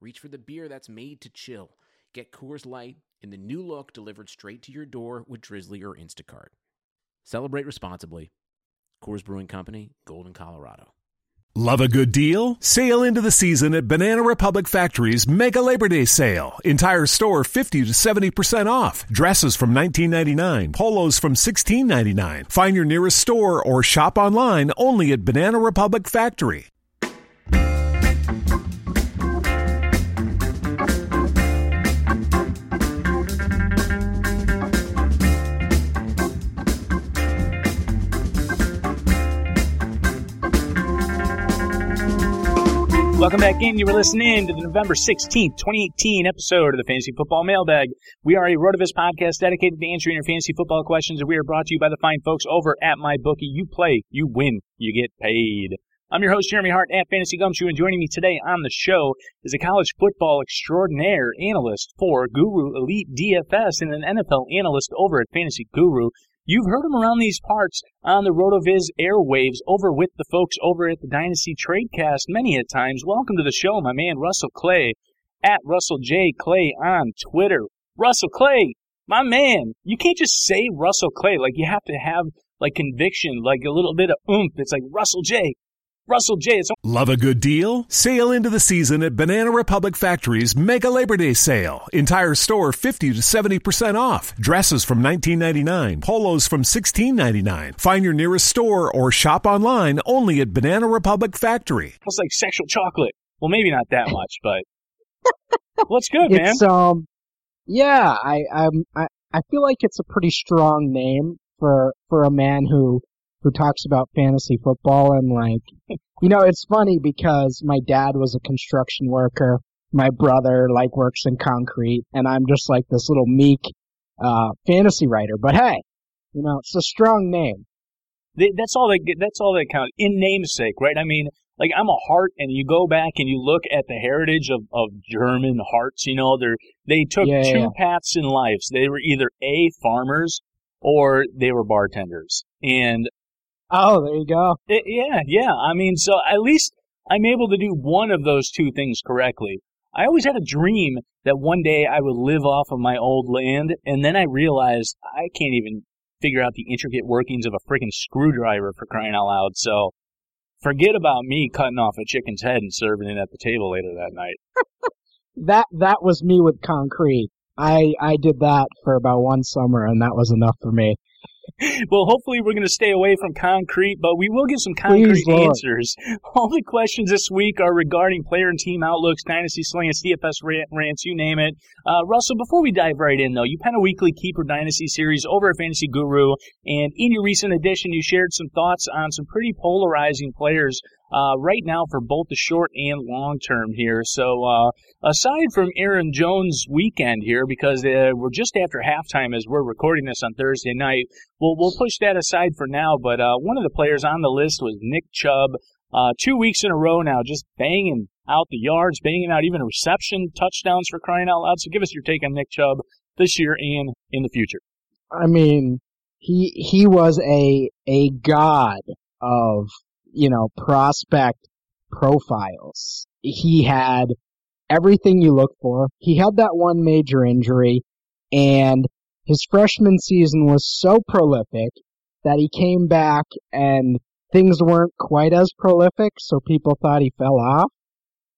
reach for the beer that's made to chill. Get Coors Light in the new look delivered straight to your door with Drizzly or Instacart. Celebrate responsibly. Coors Brewing Company, Golden, Colorado. Love a good deal? Sail into the season at Banana Republic Factory's Mega Labor Day Sale. Entire store 50 to 70% off. Dresses from 19.99, polos from 16.99. Find your nearest store or shop online only at Banana Republic Factory. Welcome back in. You were listening to the November 16th, 2018 episode of the Fantasy Football Mailbag. We are a Rotoviz podcast dedicated to answering your fantasy football questions, and we are brought to you by the fine folks over at MyBookie. You play, you win, you get paid. I'm your host, Jeremy Hart at Fantasy Gumshoe, and joining me today on the show is a college football extraordinaire analyst for Guru Elite DFS and an NFL analyst over at Fantasy Guru. You've heard him around these parts on the RotoViz airwaves over with the folks over at the Dynasty Tradecast many a times. Welcome to the show, my man Russell Clay at Russell J. Clay on Twitter. Russell Clay, my man, you can't just say Russell Clay. Like you have to have like conviction, like a little bit of oomph. It's like Russell J. Russell J. It's Love a good deal? Sail into the season at Banana Republic Factory's Mega Labor Day Sale. Entire store 50 to 70% off. Dresses from 19.99, polos from 16.99. Find your nearest store or shop online only at Banana Republic Factory. It's like sexual chocolate. Well, maybe not that much, but what's good, man? It's um, yeah, I I'm, I I feel like it's a pretty strong name for for a man who who talks about fantasy football and like, you know, it's funny because my dad was a construction worker, my brother like works in concrete, and I'm just like this little meek uh fantasy writer. But hey, you know, it's a strong name. Th- That's all that that's all that counts in namesake, right? I mean, like I'm a heart, and you go back and you look at the heritage of, of German hearts. You know, they they took Yeah, two yeah. paths in life. They were either a farmers or they were bartenders, and Oh, there you go. it, yeah, yeah. I mean, so at least I'm able to do one of those two things correctly. I always had a dream that one day I would live off of my old land, and then I realized I can't even figure out the intricate workings of a freaking screwdriver for crying out loud. So forget about me cutting off a chicken's head and serving it at the table later that night. That that was me with concrete. I I did that for about one summer, and that was enough for me. Well, hopefully we're going to stay away from concrete, but we will give some concrete Please, answers. All the questions this week are regarding player and team outlooks, dynasty slants, DFS rants, you name it. Uh, Russell, before we dive right in, though, you pen a weekly keeper dynasty series over at Fantasy Guru, and in your recent edition, you shared some thoughts on some pretty polarizing players. Uh, right now for both the short and long term here. So, uh, aside from Aaron Jones' weekend here, because uh, we're just after halftime as we're recording this on Thursday night, We'll we'll push that aside for now, but uh, one of the players on the list was Nick Chubb. Uh, two weeks in a row now, just banging out the yards, banging out even reception touchdowns for crying out loud. So give us your take on Nick Chubb this year and in the future. I mean, he he was a a god of you know prospect profiles. He had everything you look for. He had that one major injury, and his freshman season was so prolific that he came back and things weren't quite as prolific, so people thought he fell off.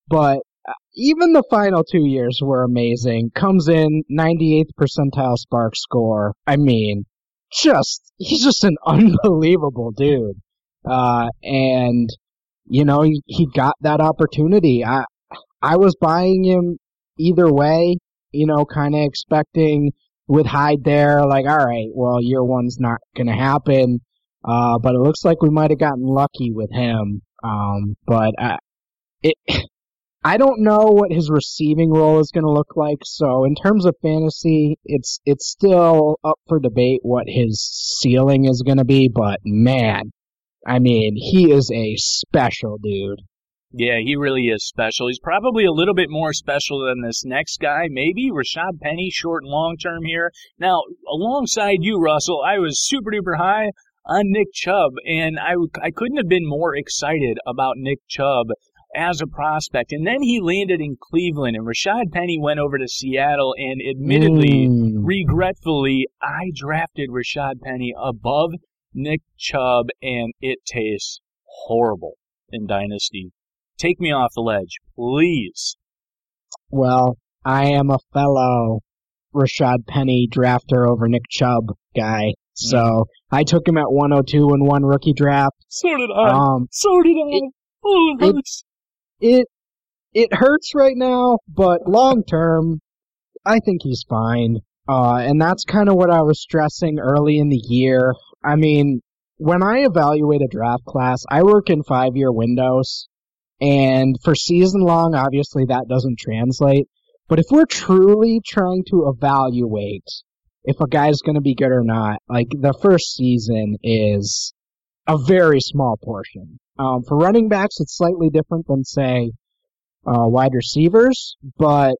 But uh, even the final two years were amazing. Comes in 98th percentile spark score. I mean, just, he's just an unbelievable dude. Uh, and, you know, he, he got that opportunity. I, I was buying him either way, you know, kind of expecting with Hyde there, like, alright, well, year one's not gonna happen. Uh, but it looks like we might have gotten lucky with him. Um, but, uh, it, I don't know what his receiving role is going to look like. So in terms of fantasy, it's it's still up for debate what his ceiling is going to be. But man, I mean, he is a special dude. Yeah, he really is special. He's probably a little bit more special than this next guy, maybe Rashaad Penny, short and long term here. Now, alongside you, Russell, I was super duper high on Nick Chubb, and I, I couldn't have been more excited about Nick Chubb as a prospect. And then he landed in Cleveland, and Rashaad Penny went over to Seattle, and admittedly, Mm. regretfully, I drafted Rashaad Penny above Nick Chubb, and it tastes horrible in Dynasty. Take me off the ledge, please. Well, I am a fellow Rashaad Penny drafter over Nick Chubb guy. So I took him at 102 in one rookie draft. So did I. Um, so did I. it- oh, it it- hurts. it it hurts right now, but long term, I think he's fine. Uh, and that's kind of what I was stressing early in the year. I mean, when I evaluate a draft class, I work in five year windows, and for season long, obviously that doesn't translate. But if we're truly trying to evaluate if a guy's going to be good or not, like the first season is a very small portion. Um, for running backs, it's slightly different than say uh, wide receivers, but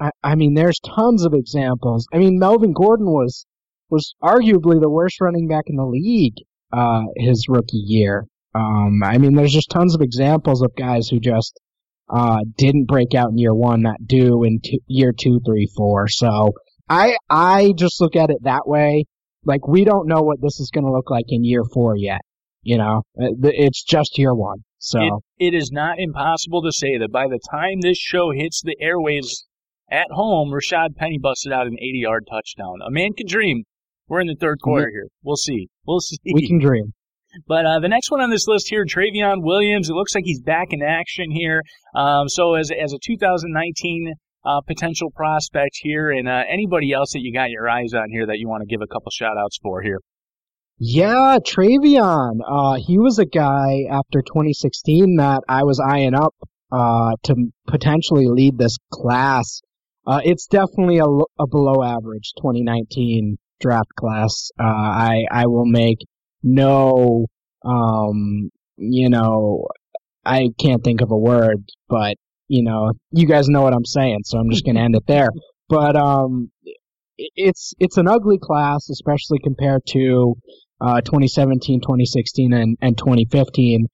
I, I mean, there's tons of examples. I mean, Melvin Gordon was was arguably the worst running back in the league uh, his rookie year. Um, I mean, there's just tons of examples of guys who just uh, didn't break out in year one that do in two, year two, three, four. So I I just look at it that way. Like we don't know what this is going to look like in year four yet. You know, Uh, it's just year one. So It, it is not impossible to say that by the time this show hits the airwaves at home, Rashaad Penny busted out an 80 yard touchdown. A man can dream. We're in the third quarter here. We'll see. We'll see. we can dream. But uh, the next one on this list here, Trayveon Williams. It looks like he's back in action here. Um, so as as a 2019 uh, potential prospect here, and uh, anybody else that you got your eyes on here that you want to give a couple shout outs for here. Yeah, Trayveon. Uh, he was a guy after 2016 that I was eyeing up uh, to potentially lead this class. Uh, it's definitely a, a below average 2019 draft class. Uh, I I will make no, um, you know, I can't think of a word, but you know, you guys know what I'm saying, so I'm just gonna end it there. But um, it's it's an ugly class, especially compared to uh, 2017, 2016, and, and 2015.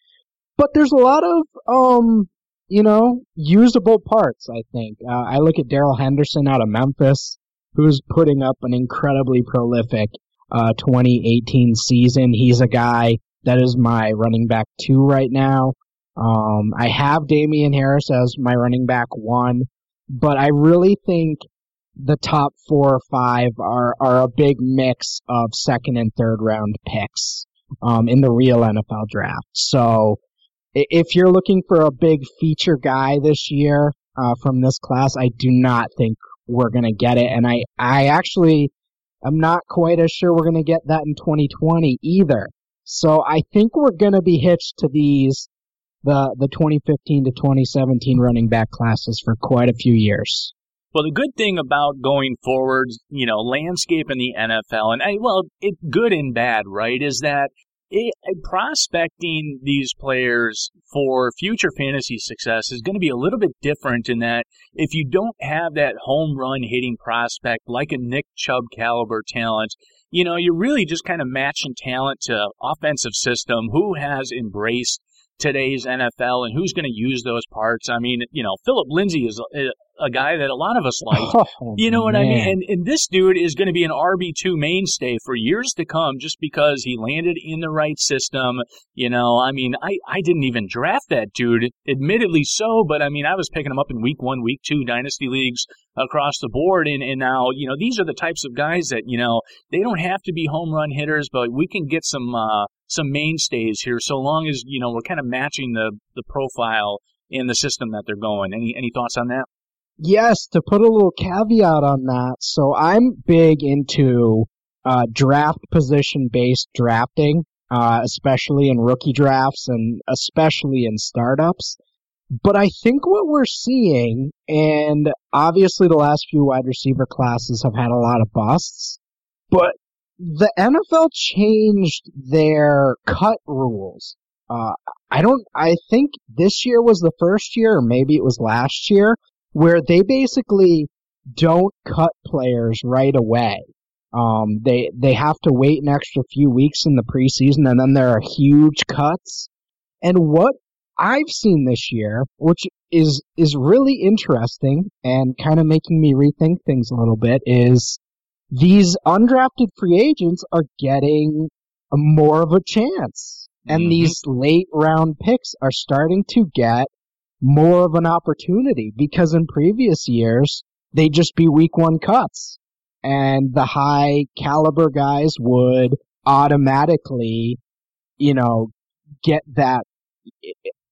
But there's a lot of, um, you know, usable parts, I think. Uh, I look at Darrell Henderson out of Memphis, who's putting up an incredibly prolific uh, 2018 season. He's a guy that is my running back two right now. Um, I have Damien Harris as my running back one, but I really think the top four or five are, are a big mix of second and third round picks um, in the real NFL draft. So if you're looking for a big feature guy this year uh, from this class, I do not think we're going to get it. And I, I actually am not quite as sure we're going to get that in 2020 either. So I think we're going to be hitched to these, the, the 2015 to 2017 running back classes for quite a few years. Well, the good thing about going forward, you know, landscape in the NFL, and I, well, it good and bad, right, is that prospecting these players for future fantasy success is going to be a little bit different in that if you don't have that home run hitting prospect like a Nick Chubb caliber talent, you know, you're really just kind of matching talent to offensive system, who has embraced today's NFL and who's going to use those parts. I mean, you know, Phillip Lindsay is eh, a, guy that a lot of us like. Oh, You know what I mean? And, and this dude is going to be an RB2 mainstay for years to come just because he landed in the right system. You know, I mean, I, I didn't even draft that dude, admittedly so, but I mean, I was picking him up in week one, week two dynasty leagues across the board. And, and now, you know, these are the types of guys that, you know, they don't have to be home run hitters, but we can get some, uh, some mainstays here so long as, you know, we're kind of matching the, the profile in the system that they're going. Any, any thoughts on that? Yes, to put a little caveat on that. So I'm big into uh, draft position based drafting, uh, especially in rookie drafts and especially in startups. But I think what we're seeing, and obviously the last few wide receiver classes have had a lot of busts, but the NFL changed their cut rules. Uh, I don't, I think this year was the first year, or maybe it was last year, where they basically don't cut players right away. Um, they, they have to wait an extra few weeks in the preseason and then there are huge cuts. And what I've seen this year, which is, is really interesting and kind of making me rethink things a little bit is these undrafted free agents are getting a more of a chance. And Mhm. these late round picks are starting to get more of an opportunity because in previous years, they'd just be week one cuts. And the high caliber guys would automatically, you know, get that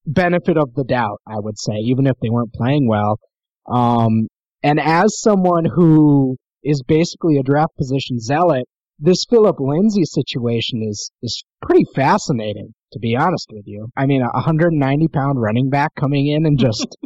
benefit of the doubt, I would say, even if they weren't playing well. Um, and as someone who is basically a draft position zealot, this Phillip Lindsay situation is, is pretty fascinating, to be honest with you. I mean, a 190 pound running back coming in and just,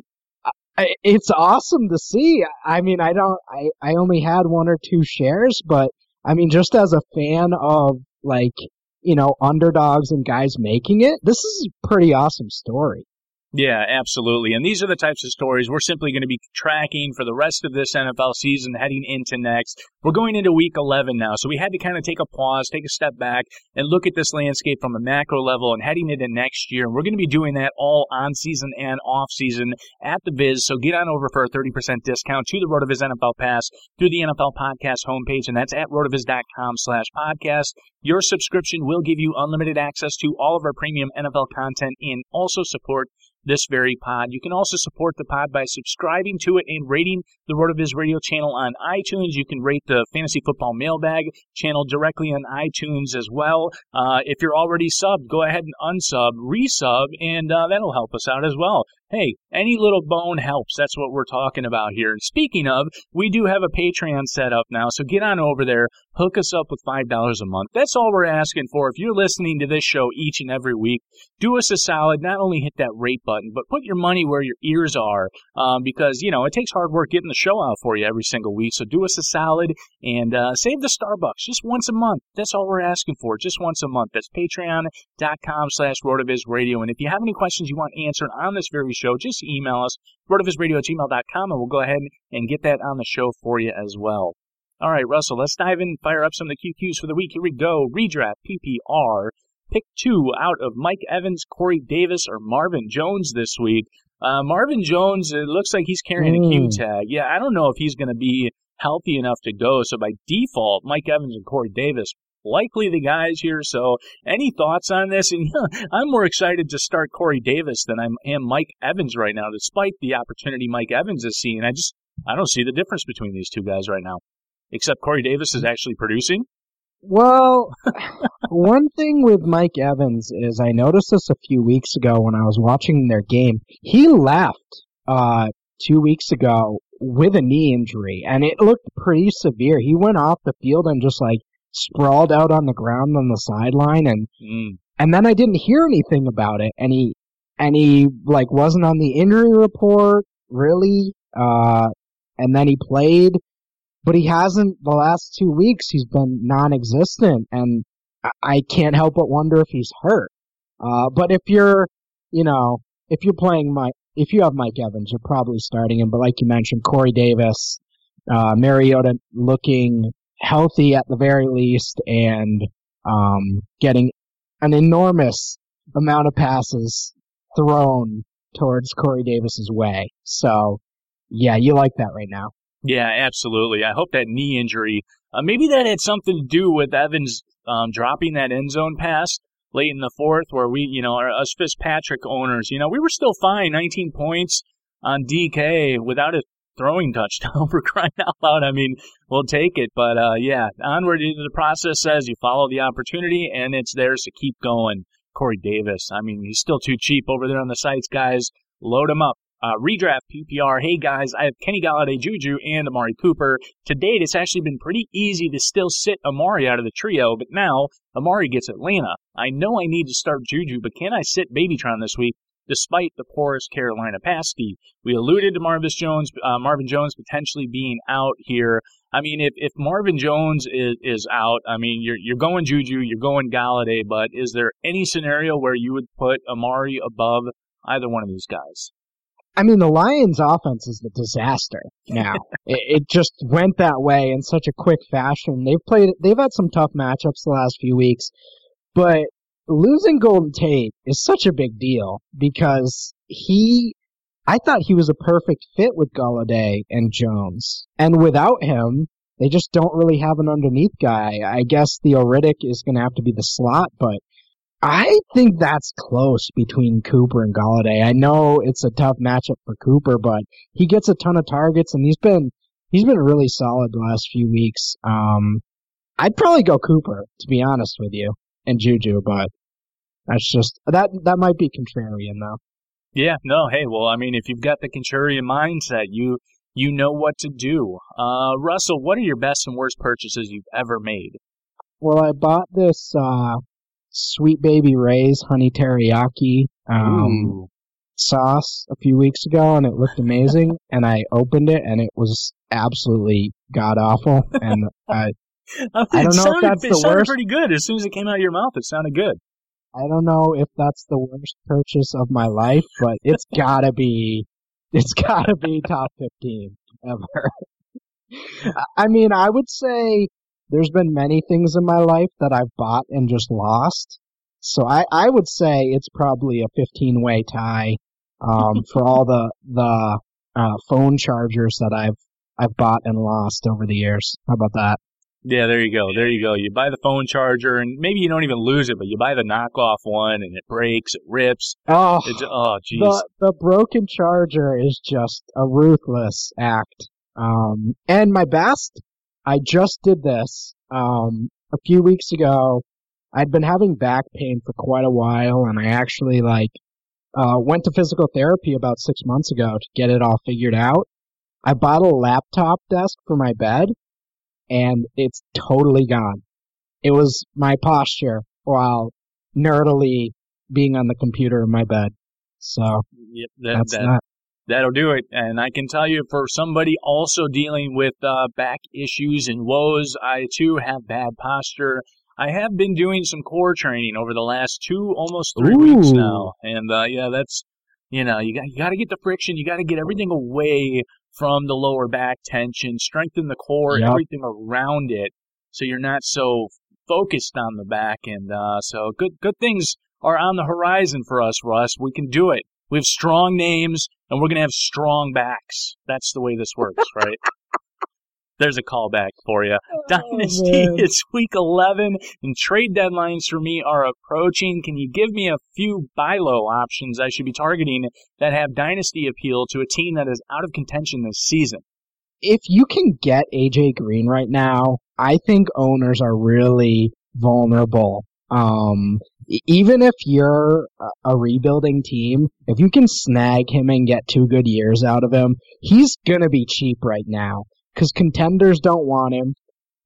I- it's awesome to see. I mean, I don't, I, I only had one or two shares, but I mean, just as a fan of like, you know, underdogs and guys making it, this is a pretty awesome story. Yeah, absolutely. And these are the types of stories we're simply going to be tracking for the rest of this NFL season heading into next. We're going into week 11 now, so we had to kind of take a pause, take a step back, and look at this landscape from a macro level and heading into next year. And we're going to be doing that all on season and off season at the Viz. So get on over for a 30% discount to the RotoViz NFL Pass through the NFL Podcast homepage, and that's at rotoviz.com slash podcast. Your subscription will give you unlimited access to all of our premium NFL content and also support this very pod. You can also support the pod by subscribing to it and rating the RotoViz radio channel on iTunes. You can rate the Fantasy Football Mailbag channel directly on iTunes as well. Uh, if you're already subbed, go ahead and unsub, resub, and uh, that'll help us out as well. Hey, any little bone helps. That's what we're talking about here. And speaking of, we do have a Patreon set up now, so get on over there, hook us up with $5 a month. That's all we're asking for. If you're listening to this show each and every week, do us a solid. Not only hit that rate button, but put your money where your ears are, um, because you know it takes hard work getting the show out for you every single week. So do us a solid and uh, save the Starbucks just once a month. That's all we're asking for, just once a month. That's patreon.com slash rotoviz radio. And if you have any questions you want answered on this very show, just email us, rotovizradio at gmail.com, and we'll go ahead and get that on the show for you as well. All right, Russell, let's dive in and fire up some of the QQs for the week. Here we go. Redraft PPR. Pick two out of Mike Evans, Corey Davis, or Marvin Jones this week. Uh, Marvin Jones, it looks like he's carrying a Q Mm. tag. Yeah, I don't know if he's going to be healthy enough to go. So by default, Mike Evans and Corey Davis likely the guys here. So any thoughts on this? And I'm more excited to start Corey Davis than I am Mike Evans right now, despite the opportunity Mike Evans is seeing. I just I don't see the difference between these two guys right now, except Corey Davis is actually producing. Well, one thing with Mike Evans is I noticed this a few weeks ago when I was watching their game. He left uh two weeks ago with a knee injury and it looked pretty severe. He went off the field and just like sprawled out on the ground on the sideline and Mm. and then I didn't hear anything about it. And he and he like wasn't on the injury report really uh and then he played. But he hasn't the last two weeks he's been non-existent. And I- I can't help but wonder if he's hurt. Uh but if you're you know if you're playing Mike if you have Mike Evans you're probably starting him. But like you mentioned Corey Davis uh Mariota looking healthy at the very least and um getting an enormous amount of passes thrown towards Corey Davis's way so yeah you like that right now Yeah, absolutely. I hope that knee injury, uh, maybe that had something to do with Evans um, dropping that end zone pass late in the fourth, where we, you know, our, us Fitzpatrick owners, you know, we were still fine, 19 points on DK without a throwing touchdown for crying out loud. I mean, we'll take it, but uh, yeah, onward. Into the process says you follow the opportunity, and it's theirs to keep going. Corey Davis, I mean, he's still too cheap over there on the sites, guys. Load him up. Uh, redraft PPR. Hey guys, I have Kenny Golladay, Juju, and Amari Cooper. To date, it's actually been pretty easy to still sit Amari out of the trio, but now Amari gets Atlanta. I know I need to start Juju, but can I sit Babytron this week? Despite the porous Carolina pass D. We alluded to Marvin Jones, uh, Marvin Jones potentially being out here. I mean, if, if Marvin Jones is, is out, I mean, you're, you're going Juju, you're going Golladay, but is there any scenario where you would put Amari above either one of these guys? I mean, the Lions' offense is a disaster now. it, it, just went that way in such a quick fashion. They've played, they've had some tough matchups the last few weeks, but losing Golden Tate is such a big deal because he I thought he was a perfect fit with Golladay and Jones. And without him, they just don't really have an underneath guy. I guess Theoretic is going to have to be the slot, but I think that's close between Cooper and Golladay. I know it's a tough matchup for Cooper, but he gets a ton of targets and he's been he's been really solid the last few weeks. Um, I'd probably go Cooper to be honest with you, and Juju, but that's just that that might be contrarian though. Yeah, no, hey, well, I mean, if you've got the contrarian mindset, you you know what to do. Uh, Russell, what are your best and worst purchases you've ever made? Well, I bought this uh, Sweet Baby Ray's honey teriyaki um, sauce a few weeks ago, and it looked amazing. and I opened it, and it was absolutely god awful. And I, I, I don't know sounded, if that's it the sounded worst. pretty good. As soon as it came out of your mouth, it sounded good. I don't know if that's the worst purchase of my life, but it's gotta be, it's gotta be top 15 ever. I mean, I would say there's been many things in my life that I've bought and just lost. So I, I would say it's probably a 15 way tie, um, for all the, the, uh, phone chargers that I've, I've bought and lost over the years. How about that? Yeah, there you go. There you go. You buy the phone charger, and maybe you don't even lose it, but you buy the knockoff one, and it breaks, it rips. Oh, It's, oh, jeez. the the broken charger is just a ruthless act. Um, and my best, I just did this um, a few weeks ago. I'd been having back pain for quite a while, and I actually like uh, went to physical therapy about six months ago to get it all figured out. I bought a laptop desk for my bed, and it's totally gone. It was my posture while nerdily being on the computer in my bed. So Yep, that, that's that, that. That'll do it. And I can tell you, for somebody also dealing with uh, back issues and woes, I too have bad posture. I have been doing some core training over the last two, almost three weeks now, and uh, yeah, that's you know you got you got to get the friction, you got to get everything away from the lower back tension, strengthen the core, Yep. everything around it, so you're not so focused on the back. And uh, so good good things are on the horizon for us, Russ. We can do it. We have strong names, and we're gonna have strong backs. That's the way this works, right? There's a callback for you. Dynasty, man. it's week 11, and trade deadlines for me are approaching. Can you give me a few buy low options I should be targeting that have dynasty appeal to a team that is out of contention this season? if you can get AJ Green right now, I think owners are really vulnerable. Um, even if you're a- a rebuilding team, if you can snag him and get two good years out of him, he's gonna be cheap right now because contenders don't want him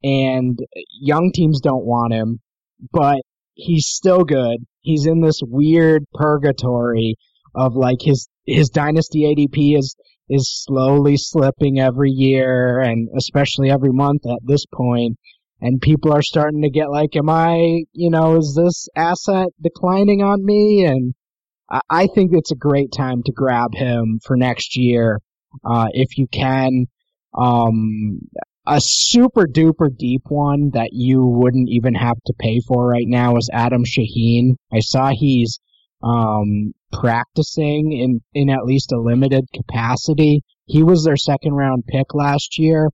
and young teams don't want him, but he's still good. He's in this weird purgatory of like his his dynasty ADP is is slowly slipping every year and especially every month at this point and people are starting to get like am i you know is this asset declining on me and i, think it's a great time to grab him for next year uh, if you can um, a super duper deep one that you wouldn't even have to pay for right now is adam shaheen i saw he's um, practicing in, in at least a limited capacity. He was their second round pick last year.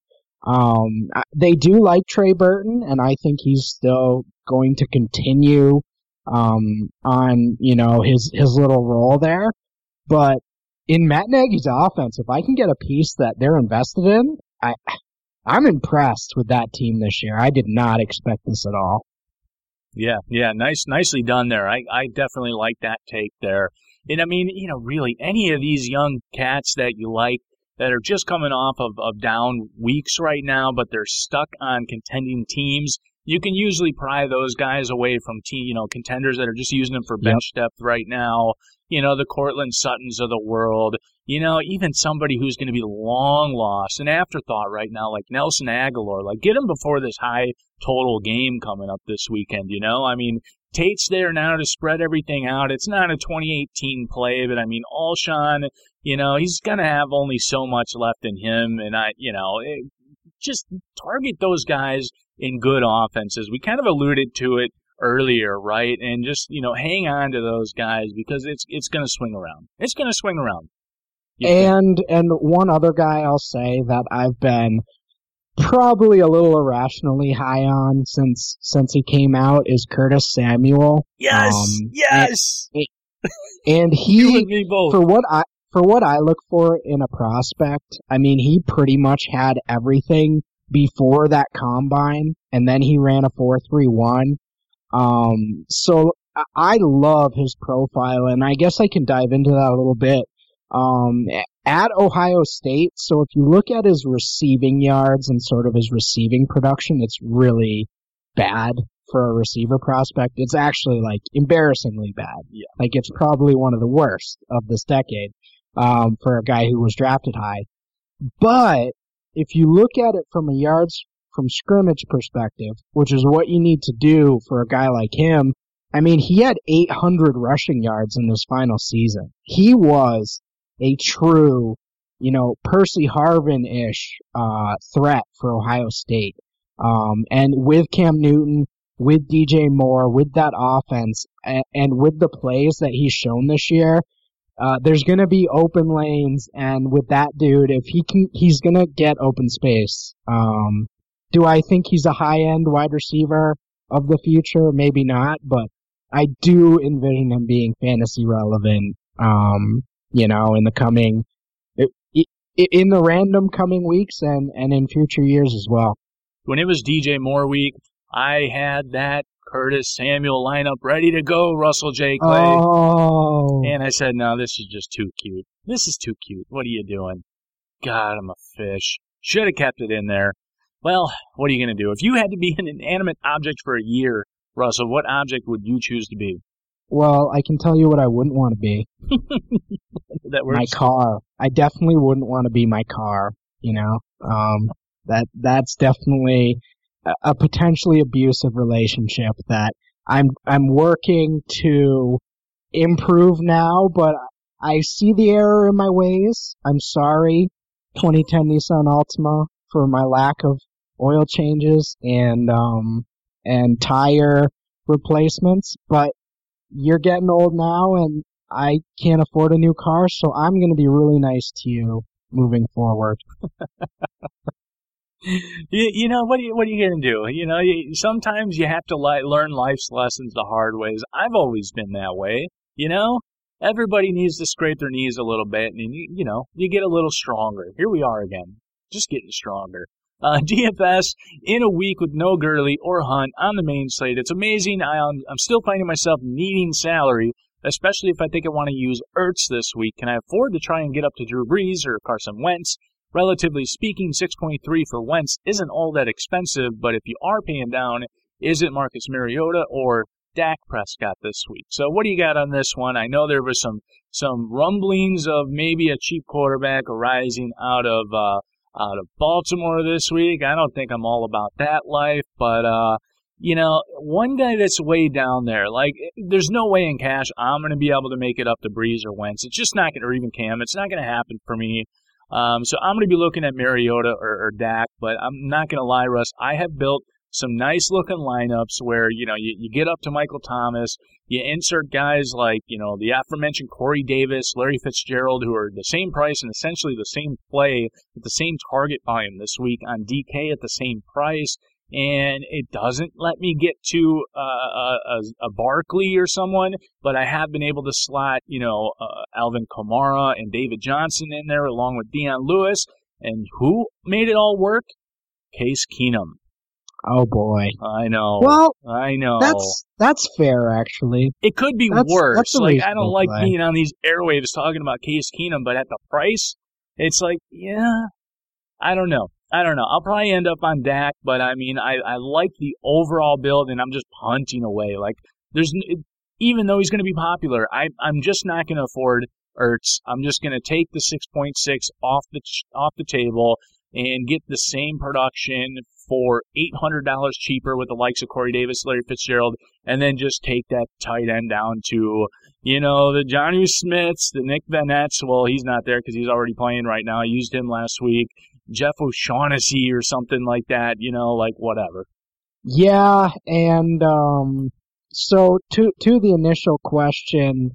Um, they do like Trey Burton, and I think he's still going to continue um, on you know his his little role there. But in Matt Nagy's offense, if I can get a piece that they're invested in, I I'm impressed with that team this year. I did not expect this at all. Yeah, yeah, nice, nicely done there. I, I definitely like that take there. And I mean, you know, really, any of these young cats that you like that are just coming off of, of down weeks right now, but they're stuck on contending teams, you can usually pry those guys away from team, you know, contenders that are just using them for bench depth right now. You know, the Courtland Suttons of the world. You know, even somebody who's going to be long lost, an afterthought right now, like Nelson Agholor. Like, get him before this high total game coming up this weekend. You know, I mean, Tate's there now to spread everything out. It's not a 2018 play, but I mean, Alshon, you know, he's going to have only so much left in him. And I, you know, it, just target those guys in good offenses. We kind of alluded to it earlier, right? And just, you know, hang on to those guys because it's it's going to swing around. It's going to swing around. And and one other guy I'll say that I've been probably a little irrationally high on since since he came out is Curtis Samuel. Yes, um, yes. And, and he for what I for what I look for in a prospect, I mean he pretty much had everything before that combine, and then he ran a four three one. Um, so I love his profile, and I guess I can dive into that a little bit. Um, at Ohio State, so if you look at his receiving yards and sort of his receiving production, it's really bad for a receiver prospect. It's actually like embarrassingly bad. Yeah. Like it's probably one of the worst of this decade um, for a guy who was drafted high. But if you look at it from a yards from scrimmage perspective, which is what you need to do for a guy like him, I mean, he had 800 rushing yards in his final season. He was a true, you know, Percy Harvin-ish, uh, threat for Ohio State. Um, and with Cam Newton, with DJ Moore, with that offense, and, and with the plays that he's shown this year, uh, there's gonna be open lanes, and with that dude, if he can, he's gonna get open space. Um, do I think he's a high end wide receiver of the future? Maybe not, but I do envision him being fantasy relevant. Um, you know, in the coming, in the random coming weeks and and in future years as well. When it was DJ Moore week, I had that Curtis Samuel lineup ready to go, Russell J. Clay. Oh. And I said, no, this is just too cute. This is too cute. What are you doing? God, I'm a fish. Should have kept it in there. Well, what are you going to do? If you had to be an inanimate object for a year, Russell, what object would you choose to be? Well, I can tell you what I wouldn't want to be. that works. My car. I definitely wouldn't want to be my car. You know, um, that that's definitely a potentially abusive relationship that I'm I'm working to improve now, but I see the error in my ways. I'm sorry, 2010 Nissan Altima, for my lack of oil changes and um and tire replacements, but you're getting old now and I can't afford a new car, so I'm going to be really nice to you moving forward. you, you know what? Are you, what are you gonna do? You know, you, sometimes you have to li- learn life's lessons the hard ways. I've always been that way. You know, everybody needs to scrape their knees a little bit, and you, you know, you get a little stronger. Here we are again, just getting stronger. Uh, DFS in a week with no Gurley or Hunt on the main slate. It's amazing. I, am I'm still finding myself needing salary, especially if I think I want to use Ertz this week. Can I afford to try and get up to Drew Brees or Carson Wentz? Relatively speaking, 6.3 for Wentz isn't all that expensive, but if you are paying down, is it Marcus Mariota or Dak Prescott this week? So what do you got on this one? I know there was some some rumblings of maybe a cheap quarterback arising out of uh, out of Baltimore this week. I don't think I'm all about that life, but uh, you know, one guy that's way down there, like there's no way in cash I'm going to be able to make it up to Brees or Wentz. It's just not going to, or even Cam. It's not going to happen for me. Um, so I'm going to be looking at Mariota or, or Dak, but I'm not going to lie, Russ. I have built some nice looking lineups where, you know, you, you get up to Michael Thomas, you insert guys like, you know, the aforementioned Corey Davis, Larry Fitzgerald, who are the same price and essentially the same play at the same target volume this week on DK at the same price and it doesn't let me get to uh, a, a, Barkley or someone, but I have been able to slot, you know, uh, Alvin Kamara and David Johnson in there along with Dion Lewis. And who made it all work? Case Keenum. Oh boy. I know. Well, I know. That's that's fair actually. It could be that's, worse. That's like I don't like play. being on these airwaves talking about Case Keenum, but at the price, it's like, yeah, I don't know. I don't know. I'll probably end up on Dak, but I mean, I, I like the overall build, and I'm just punting away. Like, there's even though he's going to be popular, I I'm just not going to afford Ertz. I'm just going to take the 6.6 off the off the table and get the same production for $800 cheaper with the likes of Corey Davis, Larry Fitzgerald, and then just take that tight end down to, you know, the Jonnu Smiths, the Nick Vannetts. Well, he's not there because he's already playing right now. I used him last week. Jeff O'Shaughnessy or something like that, you know, like whatever. Yeah, and um, so to to the initial question,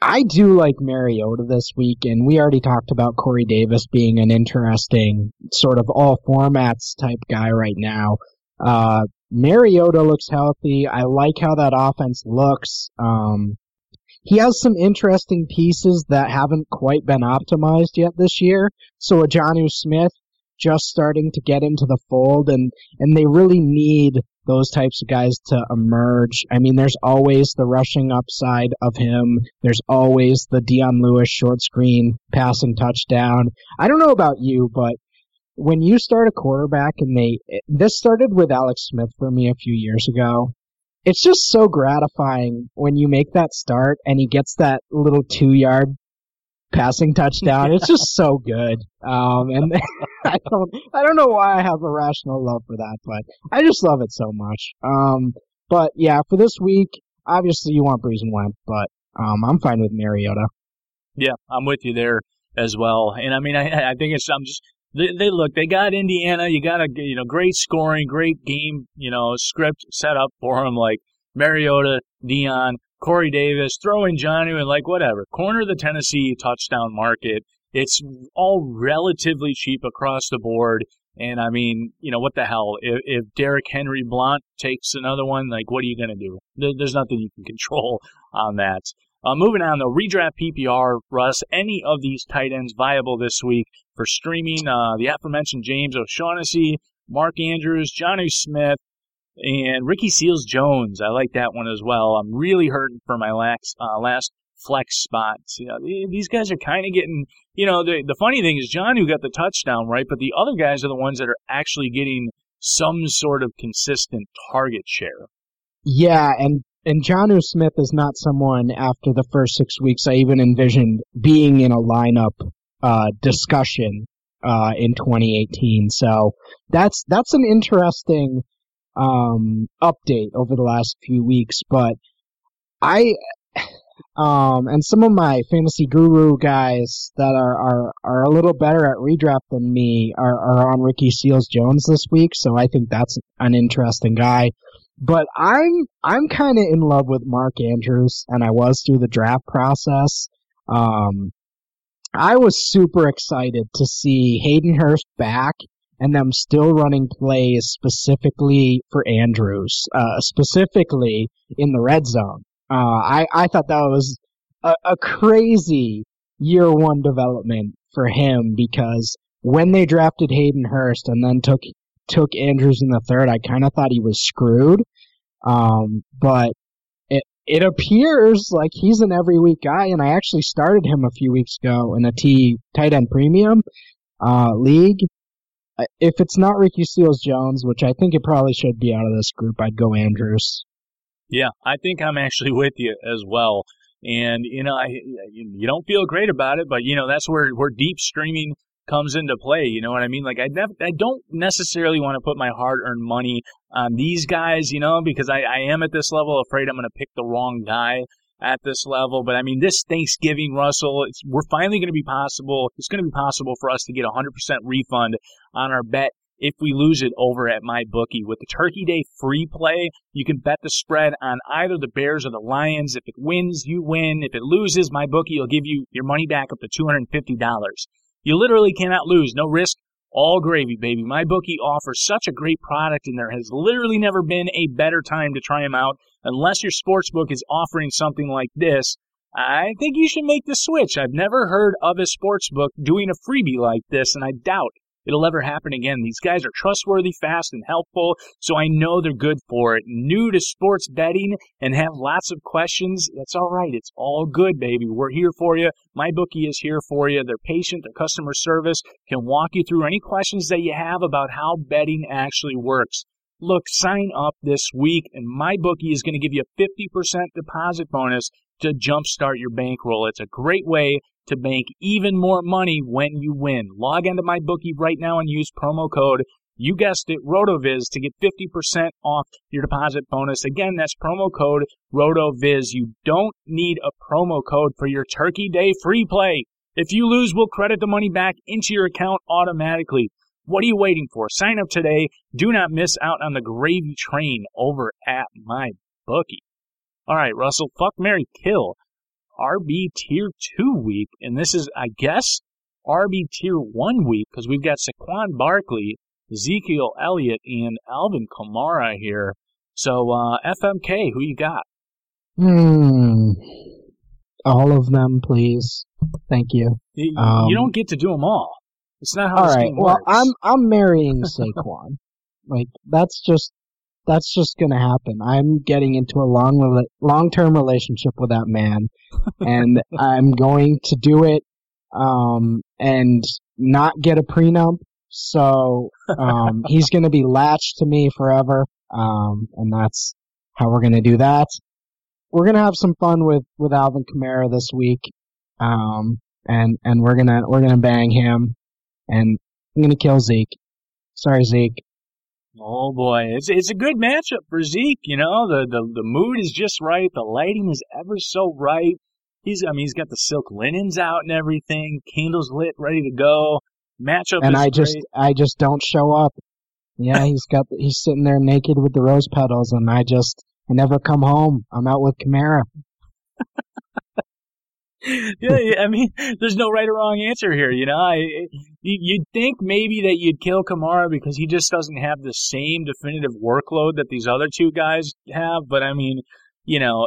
I do like Mariota this week, and we already talked about Corey Davis being an interesting sort of all formats type guy right now. Uh, Mariota looks healthy. I like how that offense looks. Um, he has some interesting pieces that haven't quite been optimized yet this year. So a Jonnu Smith just starting to get into the fold, and and they really need those types of guys to emerge. I mean, there's always the rushing upside of him. There's always the Dion Lewis short screen passing touchdown. I don't know about you, but when you start a quarterback and they, this started with Alex Smith for me a few years ago. It's just so gratifying when you make that start and he gets that little two yard passing touchdown. It's just so good. Um, and I don't, I don't know why I have a rational love for that, but I just love it so much. Um, but yeah, for this week, obviously you want Brees and Wentz, but um, I'm fine with Mariota. Yeah, I'm with you there as well. And I mean, I, I think it's, I'm just, they, they look, they got Indiana. You got a, you know, great scoring, great game, you know, script set up for them. Like Mariota, Dion, Corey Davis, throw in Jonnu, and like whatever. Corner the Tennessee touchdown market. It's all relatively cheap across the board. And I mean, you know, what the hell? If, if Derrick Henry Blunt takes another one, like, what are you going to do? There, there's nothing you can control on that. Uh, moving on, though, redraft PPR, Russ, any of these tight ends viable this week for streaming? Uh, the aforementioned James O'Shaughnessy, Mark Andrews, Jonnu Smith, and Ricky Seals Jones, I like that one as well. I'm really hurting for my last, uh, last flex spots. You know, these guys are kind of getting, you know, the, the funny thing is Jonnu got the touchdown, right? But the other guys are the ones that are actually getting some sort of consistent target share. Yeah, and and Jonnu Smith is not someone after the first six weeks I even envisioned being in a lineup uh, discussion uh, in 2018. So that's that's an interesting um, update over the last few weeks, but I um, and some of my fantasy guru guys that are, are, are a little better at redraft than me are, are on Ricky Seals Jones this week, so I think that's an interesting guy. But I'm I'm kind of in love with Mark Andrews, and I was through the draft process. Um, I was super excited to see Hayden Hurst back and them still running plays specifically for Andrews, uh, specifically in the red zone. Uh, I, I thought that was a, a crazy year one development for him because when they drafted Hayden Hurst and then took took Andrews in the third, I kind of thought he was screwed. Um, but it it appears like he's an every week guy, and I actually started him a few weeks ago in a T tight end premium uh, league, if it's not Ricky Seals Jones, which I think it probably should be out of this group, I'd go Andrews. Yeah, I think I'm actually with you as well. And you know, I, you don't feel great about it, but you know that's where where deep streaming comes into play. You know what I mean? Like I never, I don't necessarily want to put my hard-earned money on these guys, you know, because I, I am at this level afraid I'm going to pick the wrong guy at this level. But I mean, this Thanksgiving, Russell, it's we're finally going to be possible. It's going to be possible for us to get a 100% refund on our bet if we lose it over at my bookie with the Turkey Day free play. You can bet the spread on either the Bears or the Lions. If it wins, you win. If it loses, my bookie will give you your money back up to $250. You literally cannot lose. No risk, all gravy, baby. My bookie offers such a great product, and there has literally never been a better time to try them out. Unless your sports book is offering something like this, I think you should make the switch. I've never heard of a sports book doing a freebie like this, and I doubt it'll ever happen again. These guys are trustworthy, fast, and helpful, so I know they're good for it. New to sports betting and have lots of questions, that's all right. It's all good, baby. We're here for you. My bookie is here for you. They're patient, their customer service can walk you through any questions that you have about how betting actually works. Look, sign up this week, and my bookie is going to give you a 50% deposit bonus to jumpstart your bankroll. It's a great way to bank even more money when you win. Log into my bookie right now and use promo code, you guessed it, RotoViz to get 50% off your deposit bonus. Again, that's promo code RotoViz. You don't need a promo code for your Turkey Day free play. If you lose, we'll credit the money back into your account automatically. What are you waiting for? Sign up today. Do not miss out on the gravy train over at my bookie. All right, Russell, fuck Mary Kill. RB Tier 2 week, and this is, I guess, RB Tier 1 week because we've got Saquon Barkley, Ezekiel Elliott, and Alvin Kamara here. So, uh, FMK, who you got? Hmm. All of them, please. Thank you. You, Um, you don't get to do them all. It's not how All this right. Well, works. I'm I'm marrying Saquon. like that's just that's just gonna happen. I'm getting into a long long term relationship with that man, and I'm going to do it, um, and not get a prenup. So um, he's gonna be latched to me forever, um, and that's how we're gonna do that. We're gonna have some fun with with Alvin Kamara this week, um, and and we're gonna we're gonna bang him and I'm gonna kill Zeke. Sorry, Zeke. Oh boy, it's it's a good matchup for Zeke. You know, the the the mood is just right. The lighting is ever so right. He's I mean he's got the silk linens out and everything. Candles lit, ready to go. Matchup And is I just. I just don't show up. Yeah, he's got he's sitting there naked with the rose petals, and I just I never come home. I'm out with Kamara. yeah, I mean, there's no right or wrong answer here. You know, I, you, you'd think maybe that you'd kill Kamara because he just doesn't have the same definitive workload that these other two guys have. But I mean, you know,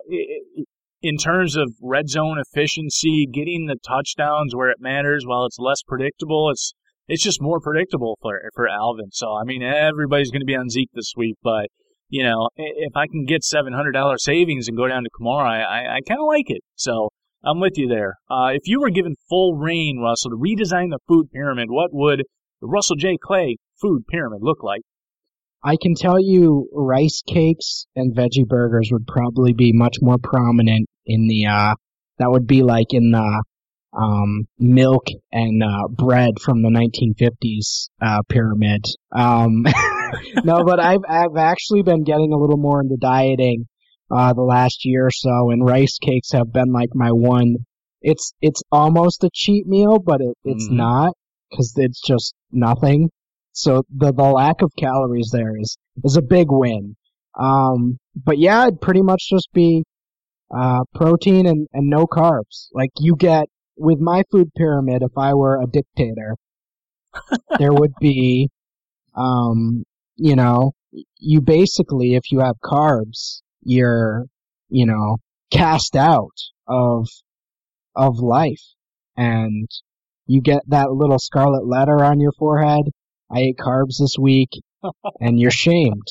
in terms of red zone efficiency, getting the touchdowns where it matters, while it's less predictable, it's it's just more predictable for for Alvin. So I mean, everybody's going to be on Zeke this week, but. You know, if I can get seven hundred dollar savings and go down to Kamara, I, I kind of like it. So I'm with you there. Uh, if you were given full reign, Russell, to redesign the food pyramid, what would the Russell J. Clay food pyramid look like? I can tell you, rice cakes and veggie burgers would probably be much more prominent in the. uh That would be like in the um, milk and uh, bread from the 1950s uh, pyramid. Um, no, but I've I've actually been getting a little more into dieting uh, the last year or so, and rice cakes have been like my one. It's it's almost a cheat meal, but it, it's Mhm. not because it's just nothing. So the the lack of calories there is is a big win. Um, but yeah, it'd pretty much just be uh, protein and, and no carbs. Like you get with my food pyramid, if I were a dictator, there would be, um, you know, you basically, if you have carbs, you're, you know, cast out of, of life. And you get that little scarlet letter on your forehead. I ate carbs this week and you're shamed.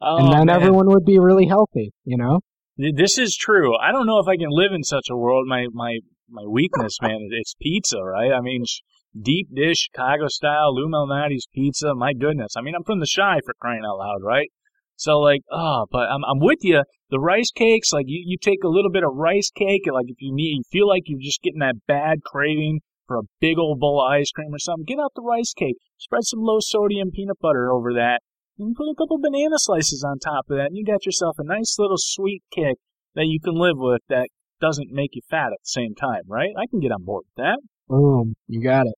Oh, and then man. everyone would be really healthy, you know? This is true. I don't know if I can live in such a world. My my my weakness, man, it's pizza, right? I mean, deep dish Chicago style Lou Malnati's pizza. My goodness. I mean, I'm from the Chi for crying out loud, right? So like, oh, but I'm I'm with you. The rice cakes, like you, you take a little bit of rice cake, and like if you need, you feel like you're just getting that bad craving for a big old bowl of ice cream or something, get out the rice cake. Spread some low sodium peanut butter over that. And put a couple banana slices on top of that, and you got yourself a nice little sweet kick that you can live with that doesn't make you fat at the same time, right? I can get on board with that. Boom. You got it.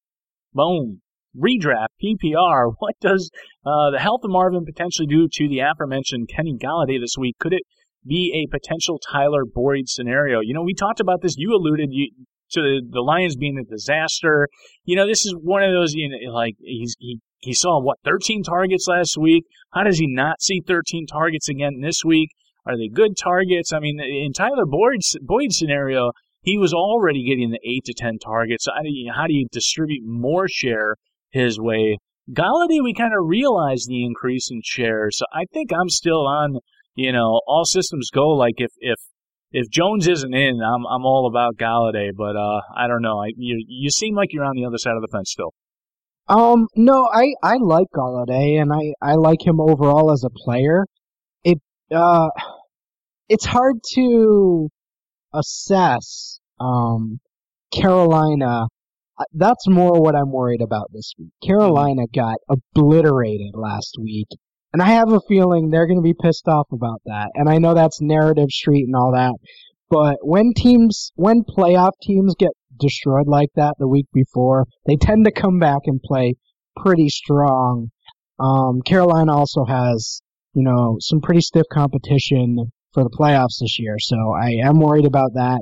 Boom. Redraft, PPR. What does uh, the health of Marvin potentially do to the aforementioned Kenny Golladay this week? Could it be a potential Tyler Boyd scenario? You know, we talked about this. You alluded you, to the, the Lions being a disaster. You know, this is one of those, you know, like he's, he, he saw what, 13 targets last week. How does he not see 13 targets again this week? Are they good targets? I mean, in Tyler Boyd's, Boyd's scenario, he was already getting the eight to ten targets. So how do you distribute more share his way. Golladay, we kind of realized the increase in shares, so I think I'm still on, you know, all systems go. Like if if if Jones isn't in, I'm I'm all about Golladay, but uh, I don't know. I you you seem like you're on the other side of the fence still. Um, no, I I like Golladay, and I I like him overall as a player. It uh, it's hard to assess um Carolina. That's more what I'm worried about this week. Carolina got obliterated last week, and I have a feeling they're going to be pissed off about that. And I know that's narrative street and all that, but when teams, when playoff teams get destroyed like that the week before, they tend to come back and play pretty strong. Um, Carolina also has, you know, some pretty stiff competition for the playoffs this year, so I am worried about that.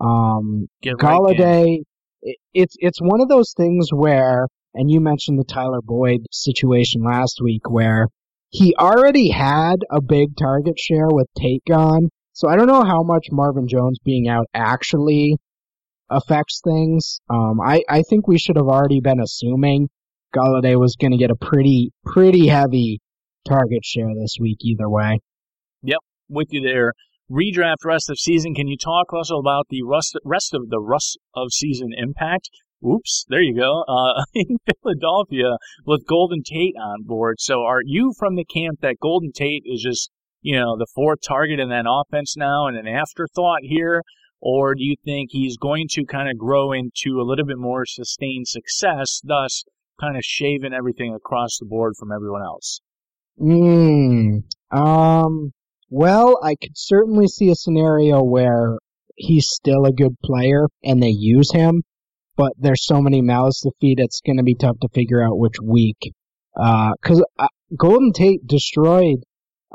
Um, Get right, it, it's it's one of those things where, and you mentioned the Tyler Boyd situation last week, where he already had a big target share with Tate gone. So I don't know how much Marvin Jones being out actually affects things. Um, I I think we should have already been assuming Golladay was going to get a pretty pretty heavy target share this week either way. Yep, with you there. Redraft rest of season. Can you talk also about the rest, rest of the rest of season impact? Oops, there you go. Uh, in Philadelphia with Golden Tate on board. So are you from the camp that Golden Tate is just, you know, the fourth target in that offense now and an afterthought here? Or do you think he's going to kind of grow into a little bit more sustained success, thus kind of shaving everything across the board from everyone else? Mm, um, well, I could certainly see a scenario where he's still a good player and they use him, but there's so many mouths to feed, it's going to be tough to figure out which week. Uh, cause uh, Golden Tate destroyed,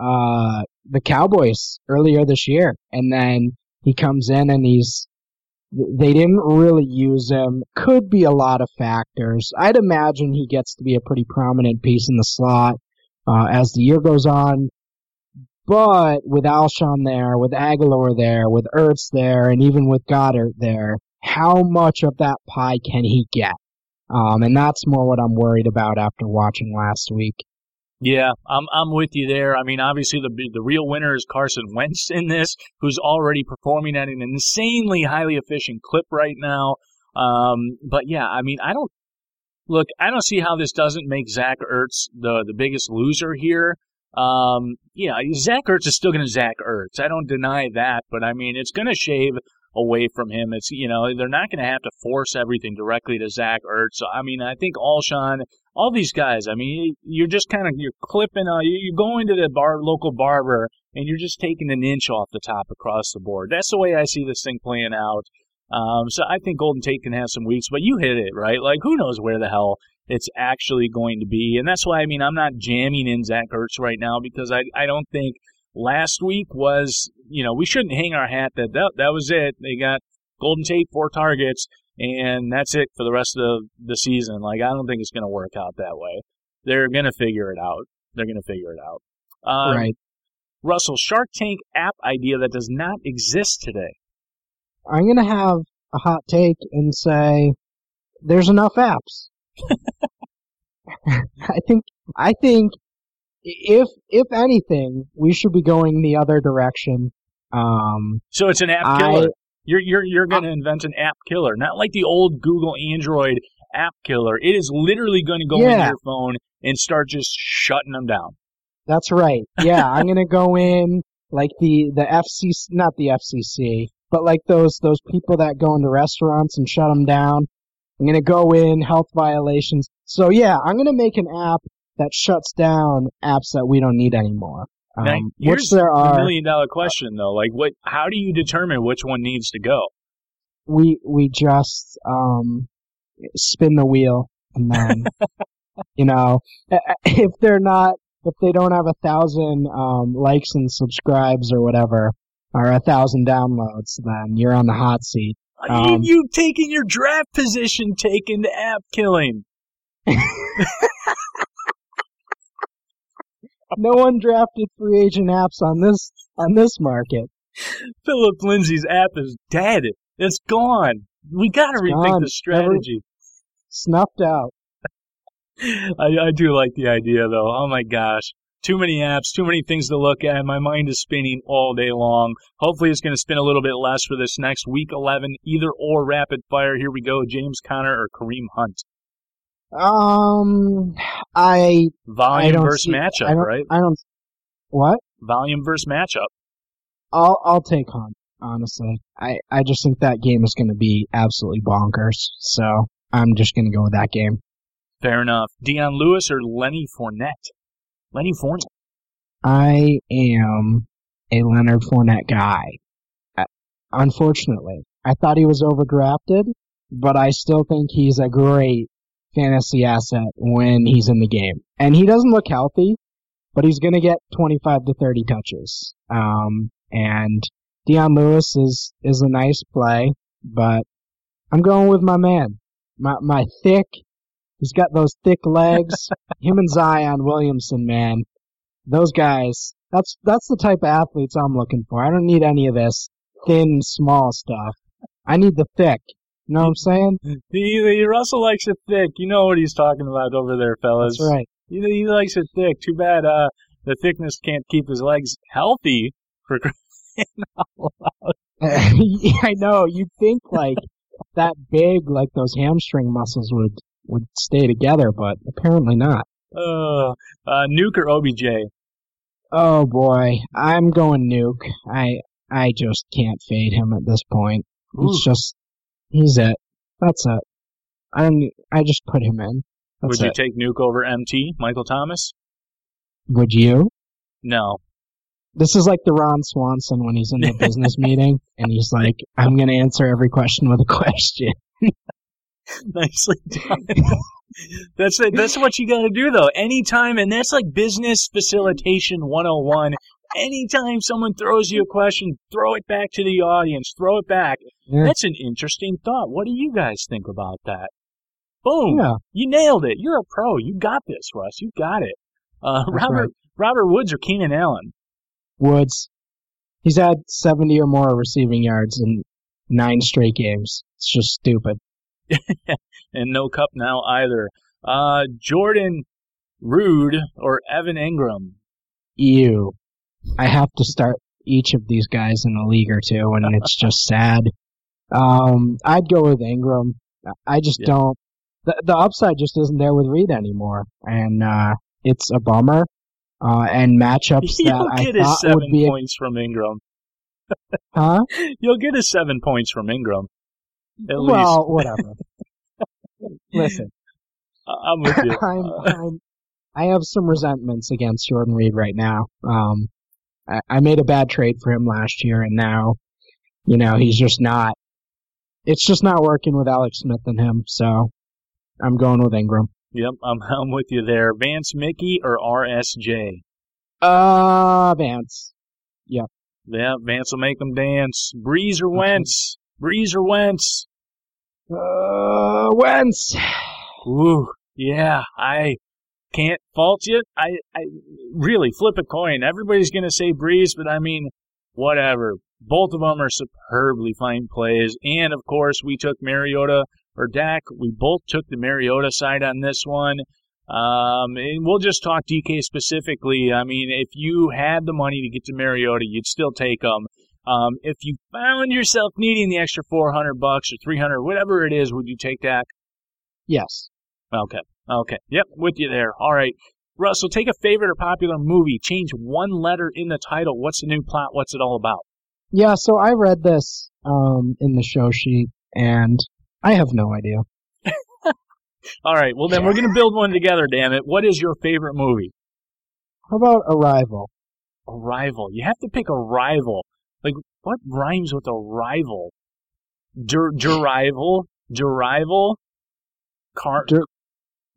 uh, the Cowboys earlier this year, and then he comes in and he's, they didn't really use him. Could be a lot of factors. I'd imagine he gets to be a pretty prominent piece in the slot, uh, as the year goes on. But with Alshon there, with Agholor there, with Ertz there, and even with Goedert there, how much of that pie can he get? Um, and that's more what I'm worried about after watching last week. Yeah, I'm I'm with you there. I mean, obviously the the real winner is Carson Wentz in this, who's already performing at an insanely highly efficient clip right now. Um, but yeah, I mean, I don't look. I don't see how this doesn't make Zach Ertz the the biggest loser here. Um, yeah, Zach Ertz is still going to Zach Ertz. I don't deny that, but I mean, it's going to shave away from him. It's you know they're not going to have to force everything directly to Zach Ertz. So I mean, I think Alshon, all these guys. I mean, you're just kind of you're clipping. Uh, you're going to the bar local barber and you're just taking an inch off the top across the board. That's the way I see this thing playing out. Um, so I think Golden Tate can have some weeks, but you hit it right. Like who knows where the hell it's actually going to be, and that's why I mean I'm not jamming in Zach Ertz right now because I I don't think last week was, you know, we shouldn't hang our hat that that, that was it. They got Golden Tate, four targets, and that's it for the rest of the season. Like, I don't think it's going to work out that way. They're going to figure it out. They're going to figure it out. Um, right. Russell, Shark Tank app idea that does not exist today. I'm gonna have a hot take and say there's enough apps. I think I think if if anything, we should be going the other direction. Um, So it's an app I- killer. you're you're you're going to invent an app killer, not like the old Google Android app killer. It is literally going to go into Yeah. your phone and start just shutting them down. that's right. Yeah, I'm gonna go in like the the FCC, not the FCC, but like those those people that go into restaurants and shut them down. I'm gonna go in health violations. So yeah, I'm gonna make an app that shuts down apps that we don't need anymore. Um, Now, which there the are. million dollar question though. Like what how do you determine which one needs to go? we we just um spin the wheel and then you know if they're not if they don't have a thousand um likes and subscribes or whatever or a thousand downloads then you're on the hot seat Um, you, you taking your draft position taken to app killing. no one drafted free agent apps on this on this market Philip Lindsay's app is dead. It's gone. We got to rethink gone. the strategy. snuffed out I, I do like the idea though. Oh my gosh. Too many apps, too many things to look at. My mind is spinning all day long. Hopefully it's going to spin a little bit less for this next week 11, either or rapid fire. Here we go. James Conner or Kareem Hunt. Um, I Volume I versus see- matchup, I right? I don't. What? Volume versus matchup. I'll I'll take Hunt. Honestly, I I just think that game is going to be absolutely bonkers. So I'm just going to go with that game. Fair enough. Dion Lewis or Lenny Fournette? Lenny Fournette. I am a Leonard Fournette guy. Uh, Unfortunately, I thought he was overdrafted, but I still think he's a great fantasy asset when he's in the game. And he doesn't look healthy, but he's going to get 25 to 30 touches. Um, and Dion Lewis is is a nice play, but I'm going with my man, my my thick. He's got those thick legs. Him and Zion Williamson, man those guys that's that's the type of athletes I'm looking for. I don't need any of this thin, small stuff. I need the thick. You know what I'm saying? He, he, Russell likes it thick. You know what he's talking about over there, fellas. That's right. He, he likes it thick. Too bad uh, the thickness can't keep his legs healthy for crying out loud. I know. You'd think like that big, like those hamstring muscles would would stay together, but apparently not. Uh, uh, Nuke or OBJ? Oh boy, I'm going nuke. I I just can't fade him at this point. It's just he's it. That's it. I. I just put him in. That's Would you it. take Nuke over MT, Michael Thomas? Would you? No. This is like the Ron Swanson when he's in the business meeting and he's like, I'm going to answer every question with a question. Nicely done. that's it. That's what you got to do, though. Anytime, and that's like business facilitation 101. Anytime someone throws you a question, throw it back to the audience. Throw it back. Yeah. That's an interesting thought. What do you guys think about that? Boom. Yeah. You nailed it. You're a pro. You got this, Russ. You got it. Uh, Robert right. Robert Woods or Keenan Allen? Woods. He's had 70 or more receiving yards in nine straight games. It's just stupid. And no cup now either. Uh, Jordan Reed or Evan Engram? Ew. I have to start each of these guys in a league or two and it's just sad. Um, I'd go with Engram. I just Yeah. don't, the, the upside just isn't there with Reed anymore. And, uh, it's a bummer. Uh, and matchups You'll that I thought seven would be, a, points from Engram. huh? You'll get his seven points from Engram. At least. Well, whatever. Listen, I- I'm with you. I'm, I'm, I have some resentments against Jordan Reed right now. Um, I, I made a bad trade for him last year, and now, you know, he's just not. It's just not working with Alex Smith and him. So, I'm going with Engram. yep, I'm, I'm with you there. Vance Mickey or RSJ? Uh, Vance. Yep. Yeah, Vance will make them dance. Brees or Wentz? Brees or Wentz? Uh, Wentz. Ooh, yeah, I can't fault you. I, I really flip a coin. Everybody's gonna say Brees, but I mean, whatever. Both of them are superbly fine plays, and of course, we took Mariota or Dak. We both took the Mariota side on this one. Um, and we'll just talk DK specifically. I mean, if you had the money to get to Mariota, you'd still take him. Um, if you found yourself needing the extra 400 bucks or 300, whatever it is, would you take that? Yes. Okay. Okay. Yep. With you there. All right. Russell, take a favorite or popular movie. Change one letter in the title. What's the new plot? What's it all about? Yeah, so I read this, um, in the show sheet, and I have no idea. All right. Well, then we're going to build one together, damn it. What is your favorite movie? How about Arrival? Arrival. You have to pick a rival. Like, what rhymes with a rival? Der, derival? Derival? Car- Der-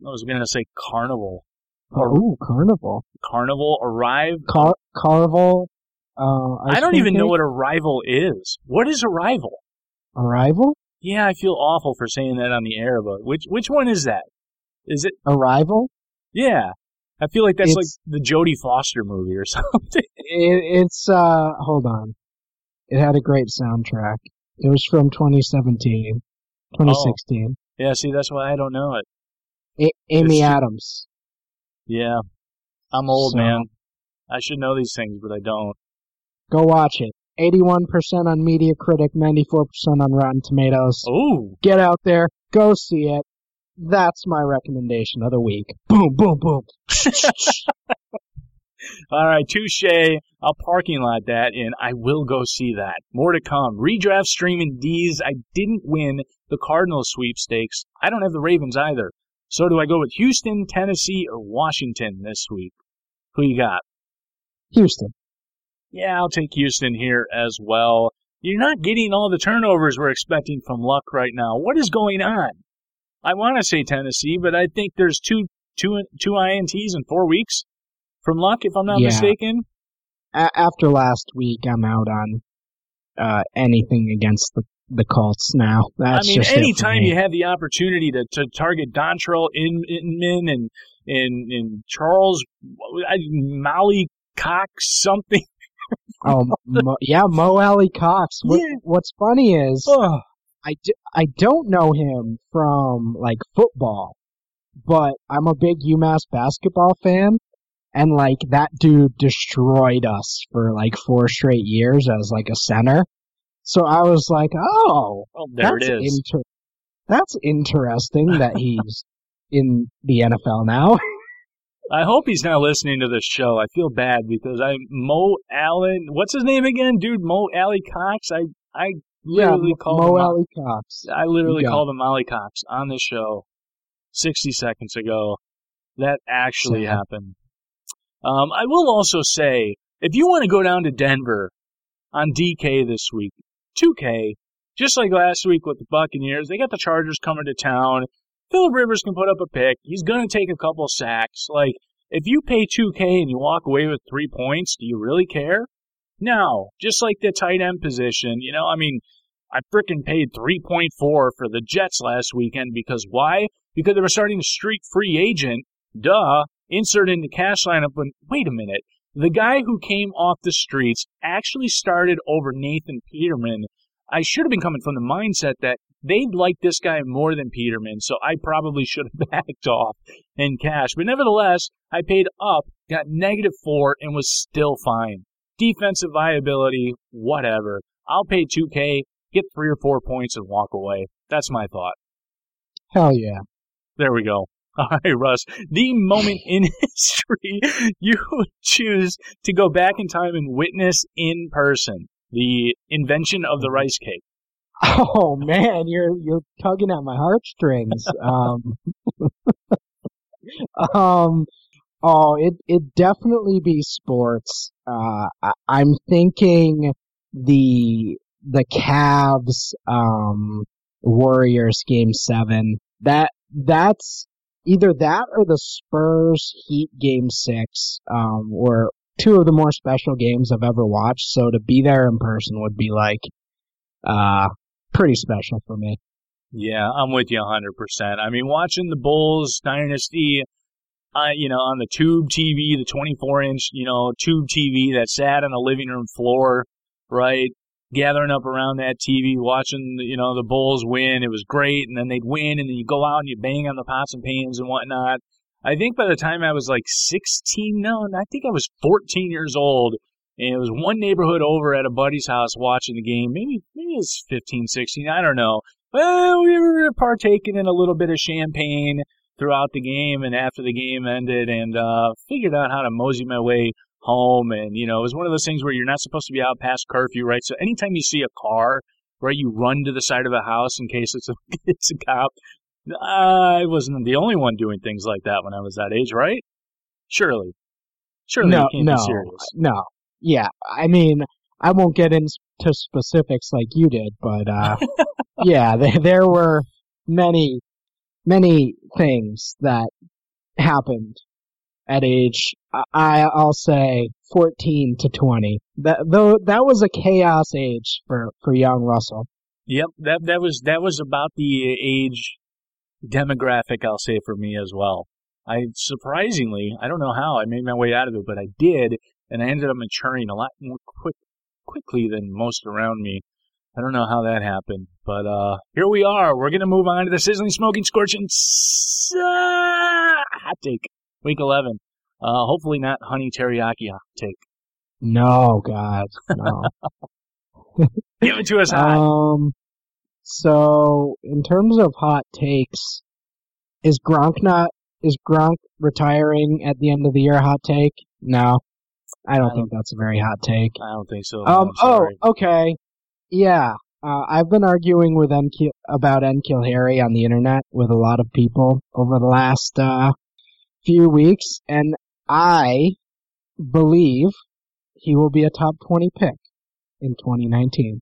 I was going to say carnival. Oh, Carnival. Carnival, arrive. Car- Carnival. Uh, I don't even know what a rival is. What is a rival? Arrival. Yeah, I feel awful for saying that on the air, but which which one is that? Is it? Arrival. Yeah, I feel like that's like the Jodie Foster movie or something. It, it's uh, hold on. It had a great soundtrack. It was from 2017, 2016. yeah, see, that's why I don't know it. A- Amy It's- Adams. Yeah. I'm old, So- man. I should know these things, but I don't. Go watch it. 81% on Metacritic, 94% on Rotten Tomatoes. Oh, Get out there, go see it. That's my recommendation of the week. Boom, boom, boom. all right, touche. I'll parking lot that, and I will go see that. More to come. Redraft streaming D's. I didn't win the Cardinals sweepstakes. I don't have the Ravens either. So do I go with Houston, Tennessee, or Washington this week? Who you got? Houston. Yeah, I'll take Houston here as well. You're not getting all the turnovers we're expecting from Luck right now. What is going on? I want to say Tennessee, but I think there's two two two ints in four weeks from Luck, if I'm not Yeah. mistaken. A- after last week, I'm out on uh, anything against the, the Colts now. That's I mean, just anytime me. you have the opportunity to, to target Dontrelle Inman and and and Charles I- Molly Cox something. Oh, Mo, yeah, Mo Alie-Cox. What, Yeah. What's funny is Ugh. I, d- I don't know him from like football, but I'm a big UMass basketball fan, and like that dude destroyed us for like four straight years as like a center. So I was like, oh, Oh, there that's it is. inter- that's interesting that he's in the NFL now. I hope he's not listening to this show. I feel bad because I Mo Allen. What's his name again, dude? Mo Alie-Cox. I I literally yeah, called Mo him. Alley Cox. I literally Yeah. called him Molly Cox on this show 60 seconds ago. That actually happened. Um, I will also say, if you want to go down to Denver on DK this week, 2K, just like last week with the Buccaneers, they got the Chargers coming to town. Philip Rivers can put up a pick. He's going to take a couple sacks. Like, if you pay 2K and you walk away with three points, do you really care? No. Just like the tight end position, you know, I mean, I frickin' paid 3.4 for the Jets last weekend because why? Because they were starting a street free agent. Duh. Insert into cash lineup. But wait a minute. The guy who came off the streets actually started over Nathan Peterman. I should have been coming from the mindset that they'd like this guy more than Peterman, so I probably should have backed off in cash. But nevertheless, I paid up, got negative four, and was still fine. Defensive viability, whatever. I'll pay 2K, get three or four points, and walk away. That's my thought. Hell yeah. There we go. All right, Russ. The moment in history you would choose to go back in time and witness in person the invention of the rice cake. Oh man, you're you're tugging at my heartstrings. Um, um, oh, it it definitely be sports. Uh, I, I'm thinking the the Cavs um Warriors game seven. That that's either that or the Spurs Heat game six. Um, were two of the more special games I've ever watched. So to be there in person would be like, uh, pretty special for me. Yeah, I'm with you 100%. I mean, watching the Bulls dynasty, uh, you know, on the tube TV, the 24 inch, you know, tube TV that sat on the living room floor, right? Gathering up around that TV, watching, you know, the Bulls win. It was great. And then they'd win, and then you go out and you bang on the pots and pans and whatnot. I think by the time I was like 16, no, I think I was 14 years old. And it was one neighborhood over at a buddy's house watching the game. Maybe, maybe it was 15, 16. I don't know. Well, we were partaking in a little bit of champagne throughout the game and after the game ended and uh, figured out how to mosey my way home. And, you know, it was one of those things where you're not supposed to be out past curfew, right? So anytime you see a car, right, you run to the side of the house in case it's a, it's a cop. I wasn't the only one doing things like that when I was that age, right? Surely. Surely no, you can't no, be serious. no. Yeah, I mean, I won't get into specifics like you did, but uh, yeah, there, there were many, many things that happened at age, I, I'll say, 14 to 20. That, though, that was a chaos age for, for young Russell. Yep, that that was that was about the age demographic I'll say for me as well. I surprisingly, I don't know how I made my way out of it, but I did, and I ended up maturing a lot more quick quickly than most around me. I don't know how that happened, but uh, here we are. We're gonna move on to the sizzling, smoking, scorching uh, hot take, week eleven. Uh, hopefully not honey teriyaki take. No, God, no. Give it to us hot. um, so in terms of hot takes, is Gronk not is Gronk retiring at the end of the year? Hot take? No, I don't I think that's a very hot take. I don't think so. Um. Oh, okay. Yeah. Uh, I've been arguing with N'Keal about N'Keal Harry on the internet with a lot of people over the last uh, few weeks, and I believe he will be a top twenty pick in 2019.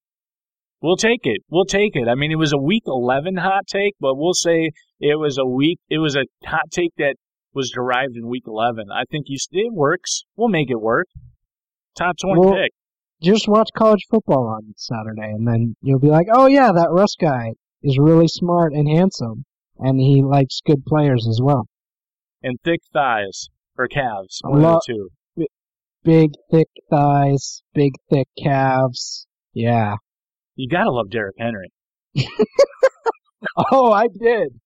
We'll take it. We'll take it. I mean, it was a week 11 hot take, but we'll say it was a week, it was a hot take that was derived in week 11. I think you, it works. We'll make it work. Top 20 Well- pick. Just watch college football on Saturday, and then you'll be like, "Oh yeah, that Russ guy is really smart and handsome, and he likes good players as well. And thick thighs or calves. One lo- two. Big, thick thighs, big, thick calves. Yeah." You gotta love Derrick Henry. Oh, I did.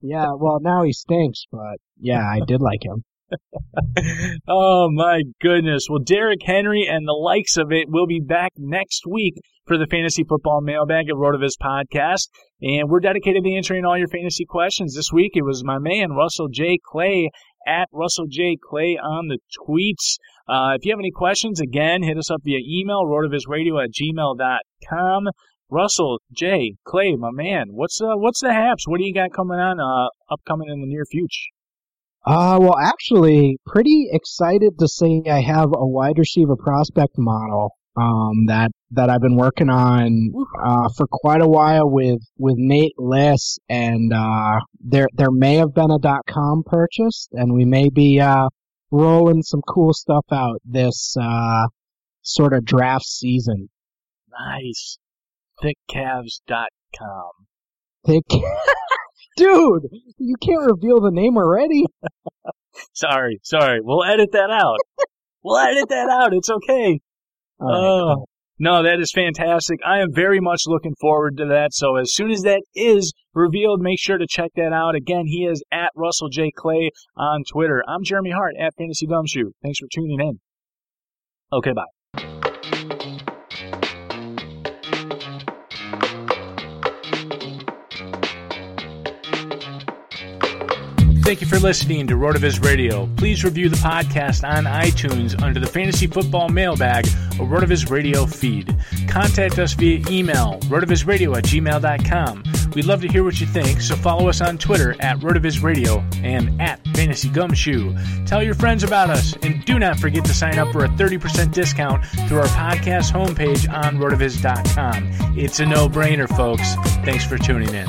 Yeah, well, now he stinks, but yeah, I did like him. oh my goodness. Well, Derrick Henry and the likes of it will be back next week for the Fantasy Football Mailbag at Rotoviz Podcast. And we're dedicated to answering all your fantasy questions. This week it was my man, Russell J. Clay at Russell J. Clay on the tweets. Uh, if you have any questions, again, hit us up via email, rotovizradio at gmail.com. Russell J. Clay, my man, what's uh, what's the haps? What do you got coming on uh, upcoming in the near future? Uh, well, actually, pretty excited to say I have a wide receiver prospect model, um, that, that I've been working on, uh, for quite a while with, with Nate Liss, and, uh, there, there may have been a dot com purchased, and we may be, uh, rolling some cool stuff out this, uh, sort of draft season. Nice. Thickcalves.com. Thick. Dude, you can't reveal the name already. Sorry, sorry. We'll edit that out. we'll edit that out. It's okay. Oh, no, that is fantastic. I am very much looking forward to that. So as soon as that is revealed, make sure to check that out. Again, he is at Russell J. Clay on Twitter. I'm Jeremy Hart at Fantasy Gumshoe. Thanks for tuning in. Okay, bye. Thank you for listening to Rotoviz Radio. Please review the podcast on iTunes under the Fantasy Football Mailbag or Rotoviz Radio feed. Contact us via email, rotovizradio at gmail.com. We'd love to hear what you think, so follow us on Twitter at Rotoviz Radio and at Fantasy Gumshoe. Tell your friends about us, and do not forget to sign up for a 30% discount through our podcast homepage on rotoviz.com. It's a no-brainer, folks. Thanks for tuning in.